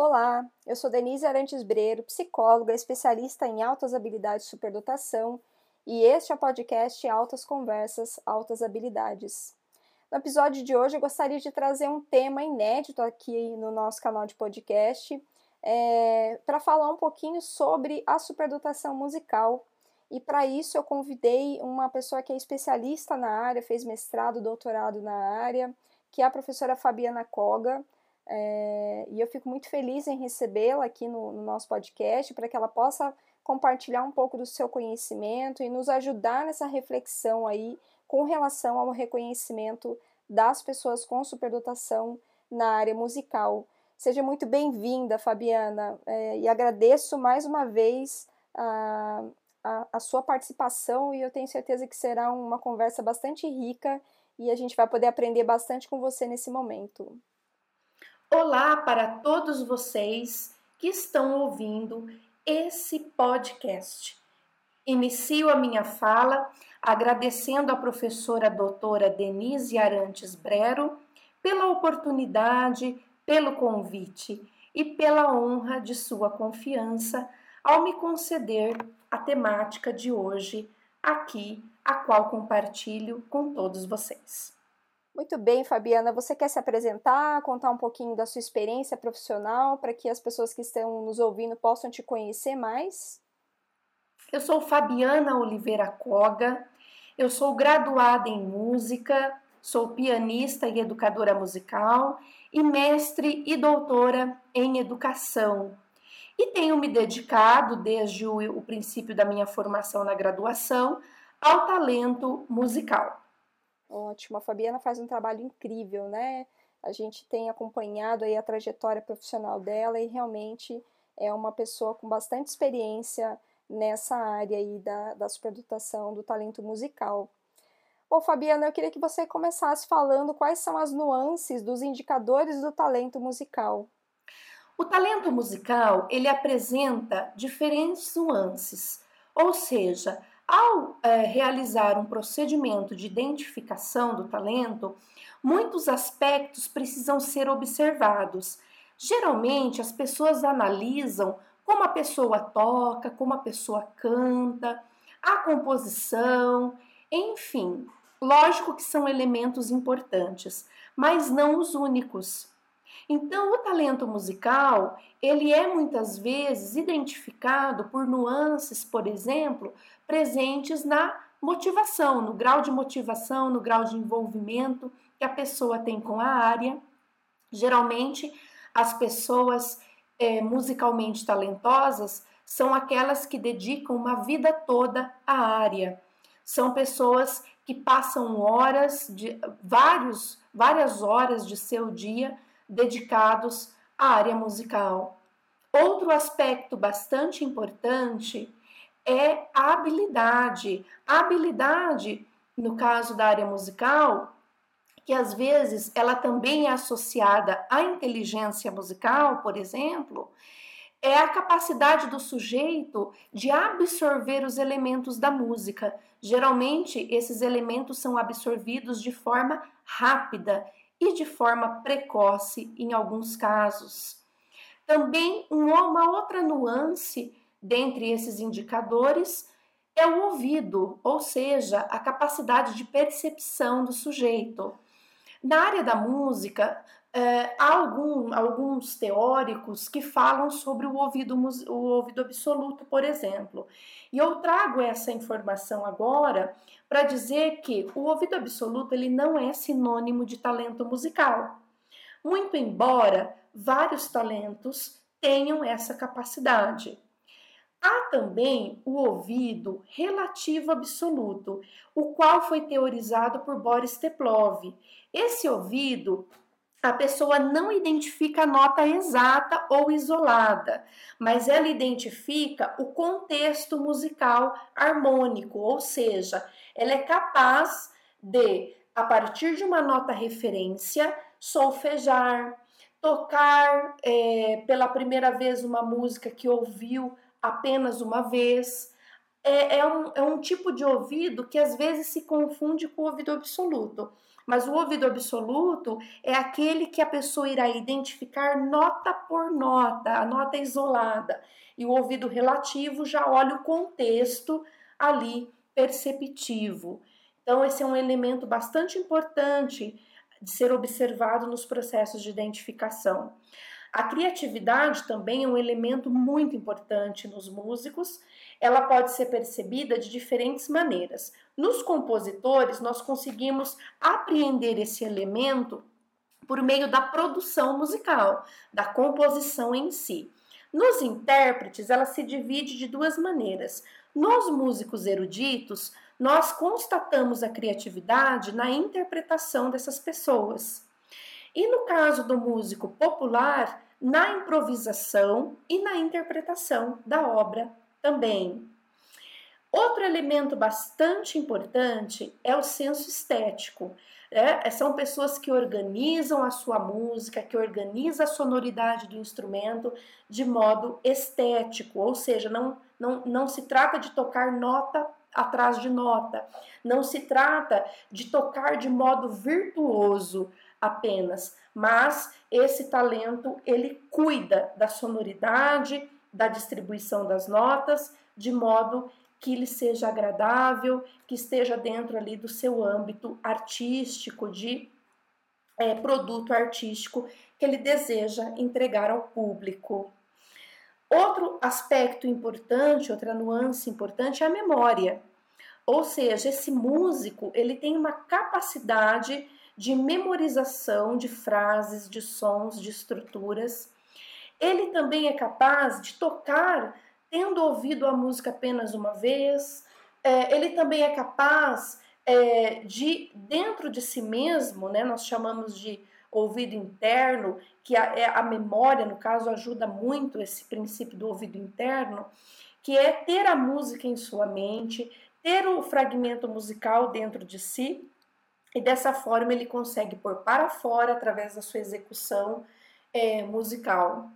Olá, eu sou Denise Arantes Breiro, psicóloga, especialista em altas habilidades de superdotação, e este é o podcast Altas Conversas, Altas Habilidades. No episódio de hoje, eu gostaria de trazer um tema inédito aqui no nosso canal de podcast, é, para falar um pouquinho sobre a superdotação musical. E para isso eu convidei uma pessoa que é especialista na área, fez mestrado, doutorado na área, que é a professora Fabiana Koga. É, e eu fico muito feliz em recebê-la aqui no, no nosso podcast para que ela possa compartilhar um pouco do seu conhecimento e nos ajudar nessa reflexão aí com relação ao reconhecimento das pessoas com superdotação na área musical. Seja muito bem-vinda, Fabiana, é, e agradeço mais uma vez a, a, a sua participação e eu tenho certeza que será uma conversa bastante rica e a gente vai poder aprender bastante com você nesse momento. Olá para todos vocês que estão ouvindo esse podcast. Inicio a minha fala agradecendo a professora doutora Denise Arantes Brero pela oportunidade, pelo convite e pela honra de sua confiança ao me conceder a temática de hoje aqui, a qual compartilho com todos vocês. Muito bem, Fabiana. Você quer se apresentar, contar um pouquinho da sua experiência profissional para que as pessoas que estão nos ouvindo possam te conhecer mais? Eu sou Fabiana Oliveira Coga, eu sou graduada em música, sou pianista e educadora musical e mestre e doutora em educação. E tenho me dedicado, desde o, o princípio da minha formação na graduação, ao talento musical. Ótimo, a Fabiana faz um trabalho incrível, né? A gente tem acompanhado aí a trajetória profissional dela e realmente é uma pessoa com bastante experiência nessa área aí da, da superdotação do talento musical. Ô Fabiana, eu queria que você começasse falando quais são as nuances dos indicadores do talento musical. O talento musical, ele apresenta diferentes nuances, ou seja, ao é, realizar um procedimento de identificação do talento, muitos aspectos precisam ser observados. Geralmente, as pessoas analisam como a pessoa toca, como a pessoa canta, a composição, enfim. Lógico que são elementos importantes, mas não os únicos. Então, o talento musical, ele é muitas vezes identificado por nuances, por exemplo, presentes na motivação, no grau de motivação, no grau de envolvimento que a pessoa tem com a área. Geralmente, as pessoas é, musicalmente talentosas são aquelas que dedicam uma vida toda à área. São pessoas que passam horas de vários, várias horas de seu dia dedicados à área musical. Outro aspecto bastante importante é a habilidade. A habilidade, no caso da área musical, que às vezes ela também é associada à inteligência musical, por exemplo, é a capacidade do sujeito de absorver os elementos da música. Geralmente, esses elementos são absorvidos de forma rápida e de forma precoce em alguns casos. Também uma outra nuance dentre esses indicadores é o ouvido, ou seja, a capacidade de percepção do sujeito. Na área da música, é, há algum, alguns teóricos que falam sobre o ouvido, o ouvido absoluto, por exemplo. E eu trago essa informação agora para dizer que o ouvido absoluto ele não é sinônimo de talento musical. Muito embora vários talentos tenham essa capacidade. Há também o ouvido relativo absoluto, o qual foi teorizado por Boris Teplov. Esse ouvido a pessoa não identifica a nota exata ou isolada, mas ela identifica o contexto musical harmônico, ou seja, ela é capaz de, a partir de uma nota referência, solfejar, tocar é, pela primeira vez uma música que ouviu apenas uma vez, é, é, um, é um tipo de ouvido que às vezes se confunde com o ouvido absoluto. Mas o ouvido absoluto é aquele que a pessoa irá identificar nota por nota, a nota isolada. E o ouvido relativo já olha o contexto ali perceptivo. Então, esse é um elemento bastante importante de ser observado nos processos de identificação. A criatividade também é um elemento muito importante nos músicos. Ela pode ser percebida de diferentes maneiras. Nos compositores, nós conseguimos apreender esse elemento por meio da produção musical, da composição em si. Nos intérpretes, ela se divide de duas maneiras. Nos músicos eruditos, nós constatamos a criatividade na interpretação dessas pessoas. E no caso do músico popular, na improvisação e na interpretação da obra também. Outro elemento bastante importante é o senso estético. É, são pessoas que organizam a sua música, que organizam a sonoridade do instrumento de modo estético, ou seja, não, não, não se trata de tocar nota atrás de nota, não se trata de tocar de modo virtuoso apenas, mas esse talento ele cuida da sonoridade, da distribuição das notas, de modo que lhe seja agradável, que esteja dentro ali do seu âmbito artístico, de é, produto artístico que ele deseja entregar ao público. Outro aspecto importante, outra nuance importante é a memória. Ou seja, esse músico ele tem uma capacidade de memorização de frases, de sons, de estruturas. Ele também é capaz de tocar tendo ouvido a música apenas uma vez, é, ele também é capaz é, de, dentro de si mesmo, né, nós chamamos de ouvido interno, que a, é a memória, no caso, ajuda muito esse princípio do ouvido interno, que é ter a música em sua mente, ter o fragmento musical dentro de si, e dessa forma ele consegue pôr para fora através da sua execução é, musical.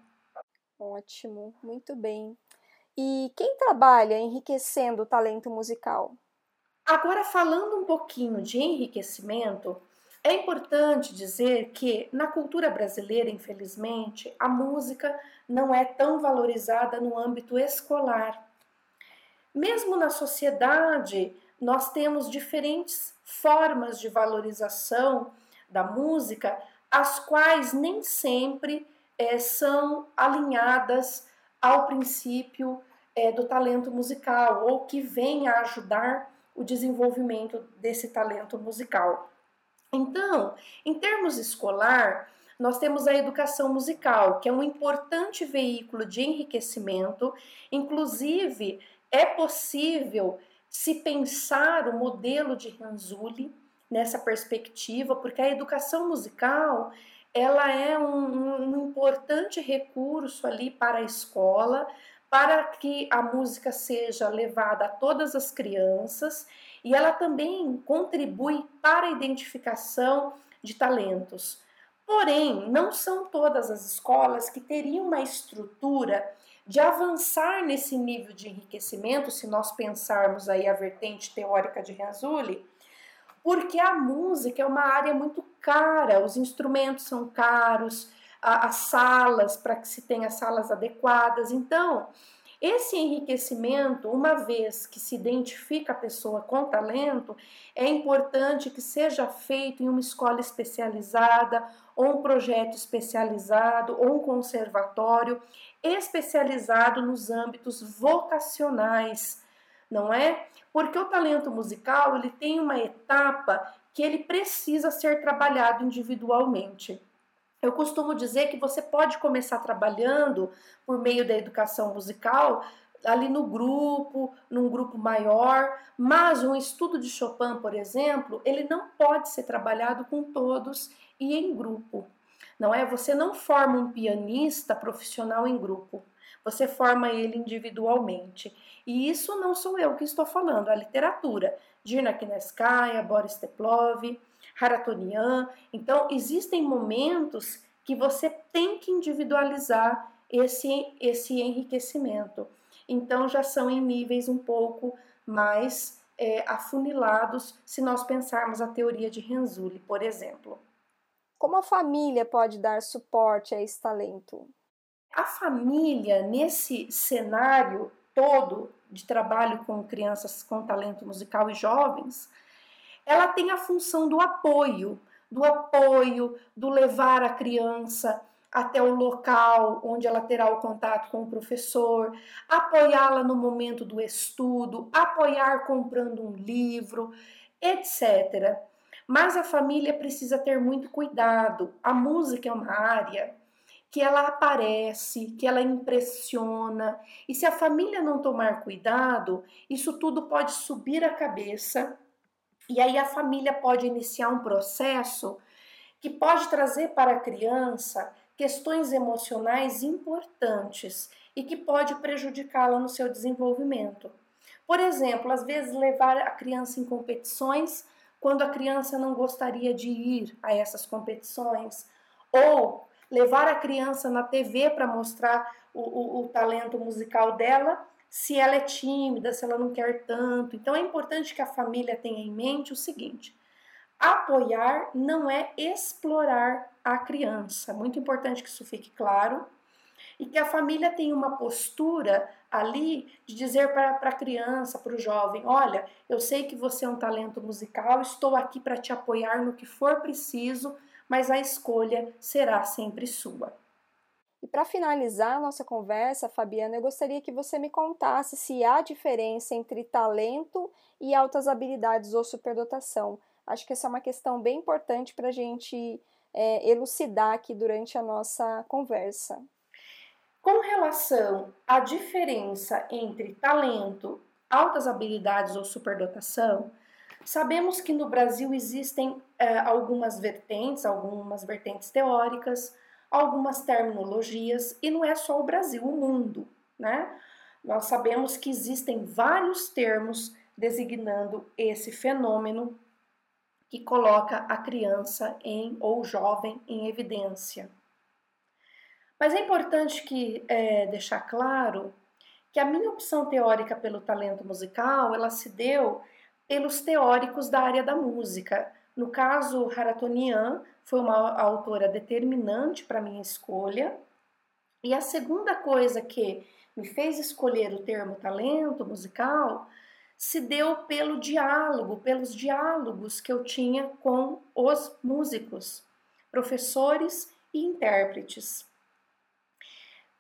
Ótimo, muito bem. E quem trabalha enriquecendo o talento musical? Agora, falando um pouquinho de enriquecimento, é importante dizer que na cultura brasileira, infelizmente, a música não é tão valorizada no âmbito escolar. Mesmo na sociedade, nós temos diferentes formas de valorização da música, as quais nem sempre é, são alinhadas ao princípio é, do talento musical ou que vem a ajudar o desenvolvimento desse talento musical. Então, em termos escolar, nós temos a educação musical, que é um importante veículo de enriquecimento, inclusive é possível se pensar o modelo de Ranzulli nessa perspectiva, porque a educação musical ela é um, um importante recurso ali para a escola, para que a música seja levada a todas as crianças e ela também contribui para a identificação de talentos. Porém, não são todas as escolas que teriam uma estrutura de avançar nesse nível de enriquecimento, se nós pensarmos aí a vertente teórica de Ranzulli, porque a música é uma área muito cara, os instrumentos são caros, as salas, para que se tenha salas adequadas. Então, esse enriquecimento, uma vez que se identifica a pessoa com talento, é importante que seja feito em uma escola especializada, ou um projeto especializado, ou um conservatório especializado nos âmbitos vocacionais, não é? Porque o talento musical, ele tem uma etapa que ele precisa ser trabalhado individualmente. Eu costumo dizer que você pode começar trabalhando por meio da educação musical ali no grupo, num grupo maior, mas um estudo de Chopin, por exemplo, ele não pode ser trabalhado com todos e em grupo. Não é? Você não forma um pianista profissional em grupo. Você forma ele individualmente. E isso não sou eu que estou falando, a literatura. Dirna Kineskaya, Boris Teplov, Haratonian. Então, existem momentos que você tem que individualizar esse, esse enriquecimento. então já são em níveis um pouco mais é, afunilados se nós pensarmos a teoria de Renzulli, por exemplo. Como a família pode dar suporte a esse talento? A família, nesse cenário todo de trabalho com crianças com talento musical e jovens, ela tem a função do apoio, do apoio, do levar a criança até o local onde ela terá o contato com o professor, apoiá-la no momento do estudo, apoiar comprando um livro, etc. Mas a família precisa ter muito cuidado. A música é uma área que ela aparece, que ela impressiona, e se a família não tomar cuidado, isso tudo pode subir a cabeça, e aí a família pode iniciar um processo que pode trazer para a criança questões emocionais importantes e que pode prejudicá-la no seu desenvolvimento. Por exemplo, às vezes levar a criança em competições quando a criança não gostaria de ir a essas competições, ou levar a criança na TV para mostrar o, o, o, talento musical dela, se ela é tímida, se ela não quer tanto. Então é importante que a família tenha em mente o seguinte: apoiar não é explorar a criança. Muito importante que isso fique claro. E que a família tenha uma postura ali de dizer para a criança, para o jovem: olha, eu sei que você é um talento musical, estou aqui para te apoiar no que for preciso, mas a escolha será sempre sua. E para finalizar a nossa conversa, Fabiana, eu gostaria que você me contasse se há diferença entre talento e altas habilidades ou superdotação. Acho que essa é uma questão bem importante para a gente é, elucidar aqui durante a nossa conversa. Com relação à diferença entre talento, altas habilidades ou superdotação, sabemos que no Brasil existem é, algumas vertentes, algumas vertentes teóricas, algumas terminologias, e não é só o Brasil, o mundo, né? Nós sabemos que existem vários termos designando esse fenômeno que coloca a criança em ou jovem em evidência. Mas é importante que é, deixar claro que a minha opção teórica pelo talento musical ela se deu pelos teóricos da área da música. No caso, Haratonian foi uma autora determinante para minha escolha. E a segunda coisa que me fez escolher o termo talento musical se deu pelo diálogo, pelos diálogos que eu tinha com os músicos, professores e intérpretes.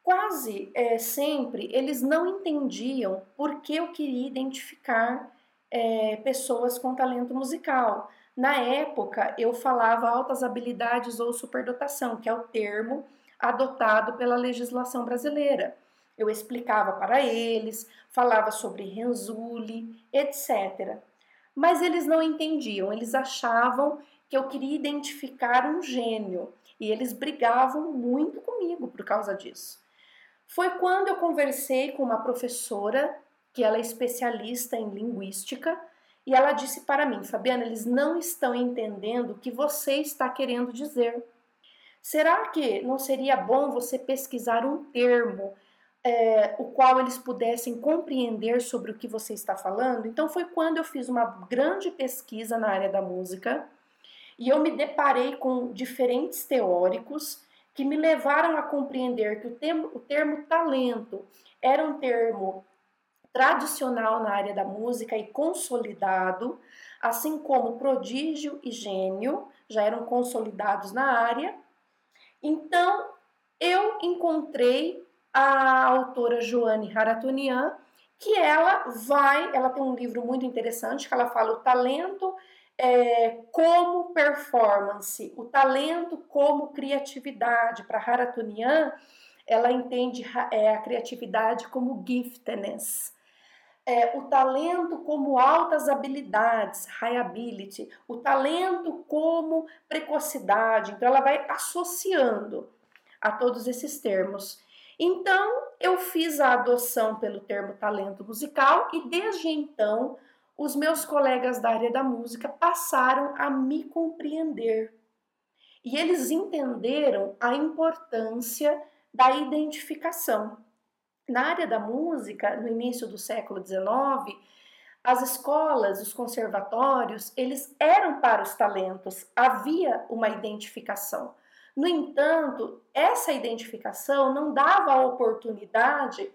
Quase é, sempre eles não entendiam por que eu queria identificar é, pessoas com talento musical. Na época, eu falava altas habilidades ou superdotação, que é o termo adotado pela legislação brasileira. Eu explicava para eles, falava sobre Renzulli, etc. Mas eles não entendiam, eles achavam que eu queria identificar um gênio e eles brigavam muito comigo por causa disso. Foi quando eu conversei com uma professora, que ela é especialista em linguística, e ela disse para mim, Fabiana, eles não estão entendendo o que você está querendo dizer. Será que não seria bom você pesquisar um termo é, o qual eles pudessem compreender sobre o que você está falando? Então foi quando eu fiz uma grande pesquisa na área da música e eu me deparei com diferentes teóricos que me levaram a compreender que o termo, o termo talento era um termo tradicional na área da música e consolidado, assim como prodígio e gênio já eram consolidados na área. Então, eu encontrei a autora Joane Haratunian, que ela vai, ela tem um livro muito interessante que ela fala o talento é, como performance, o talento como criatividade. Para Haratunian, ela entende é, a criatividade como giftedness. É, o talento como altas habilidades, high ability, o talento como precocidade. Então, ela vai associando a todos esses termos. Então, eu fiz a adoção pelo termo talento musical e desde então os meus colegas da área da música passaram a me compreender. E eles entenderam a importância da identificação. Na área da música, no início do século XIX, as escolas, os conservatórios, eles eram para os talentos, havia uma identificação. No entanto, essa identificação não dava oportunidade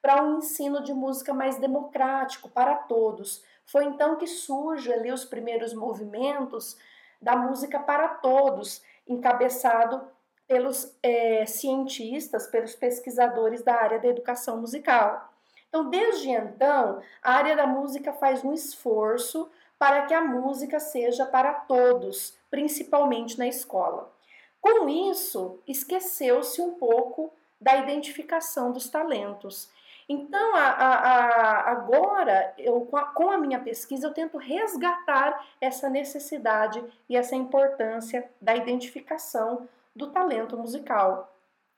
para um ensino de música mais democrático para todos. Foi então que surge ali os primeiros movimentos da música para todos, encabeçado pelos é, cientistas, pelos pesquisadores da área da educação musical. Então, desde então, a área da música faz um esforço para que a música seja para todos, principalmente na escola. Com isso, esqueceu-se um pouco da identificação dos talentos. Então, a, a, a, agora, eu, com a minha pesquisa, eu tento resgatar essa necessidade e essa importância da identificação do talento musical.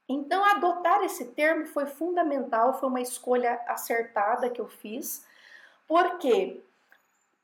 Então, adotar esse termo foi fundamental, foi uma escolha acertada que eu fiz, porque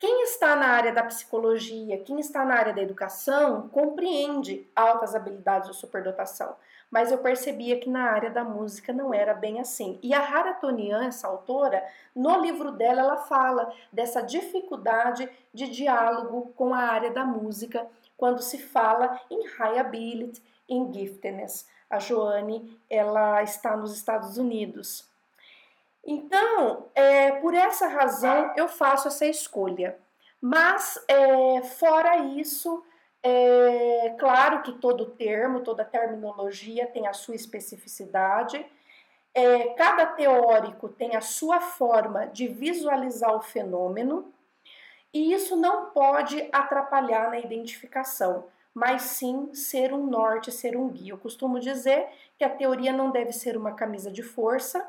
quem está na área da psicologia, quem está na área da educação, compreende altas habilidades ou superdotação, mas eu percebia que na área da música não era bem assim. E a Hara Tonian, essa autora, no livro dela, ela fala dessa dificuldade de diálogo com a área da música quando se fala em high ability, em giftedness. A Joane, ela está nos Estados Unidos. Então, é, por essa razão, eu faço essa escolha. Mas, é, fora isso, é claro que todo termo, toda terminologia tem a sua especificidade. É, cada teórico tem a sua forma de visualizar o fenômeno, e isso não pode atrapalhar na identificação mas sim ser um norte, ser um guia. Eu costumo dizer que a teoria não deve ser uma camisa de força,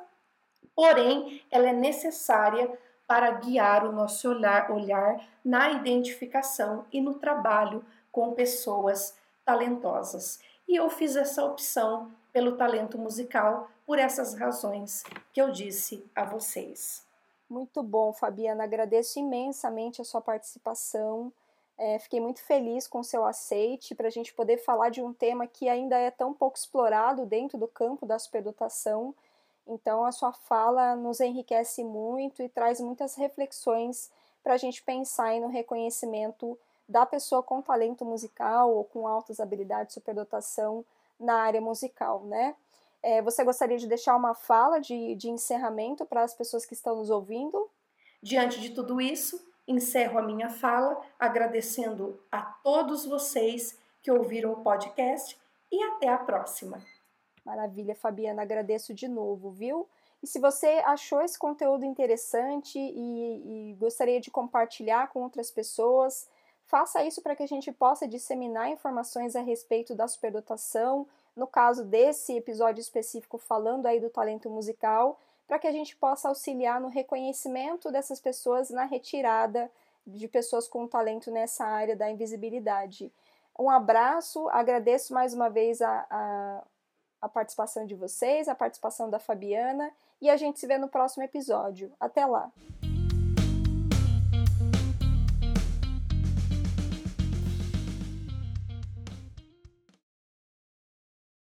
porém ela é necessária para guiar o nosso olhar, olhar na identificação e no trabalho com pessoas talentosas. E eu fiz essa opção pelo talento musical por essas razões que eu disse a vocês. Muito bom, Fabiana. Agradeço imensamente a sua participação. É, fiquei muito feliz com o seu aceite para a gente poder falar de um tema que ainda é tão pouco explorado dentro do campo da superdotação. Então, a sua fala nos enriquece muito e traz muitas reflexões para a gente pensar no reconhecimento da pessoa com talento musical ou com altas habilidades de superdotação na área musical, né? É, você gostaria de deixar uma fala de, de encerramento para as pessoas que estão nos ouvindo? Diante de tudo isso, encerro a minha fala agradecendo a todos vocês que ouviram o podcast e até a próxima. Maravilha, Fabiana, agradeço de novo, viu? E se você achou esse conteúdo interessante e, e gostaria de compartilhar com outras pessoas, faça isso para que a gente possa disseminar informações a respeito da superdotação, no caso desse episódio específico falando aí do talento musical, para que a gente possa auxiliar no reconhecimento dessas pessoas na retirada de pessoas com talento nessa área da invisibilidade. Um abraço, agradeço mais uma vez a, a, a participação de vocês, a participação da Fabiana, e a gente se vê no próximo episódio. Até lá!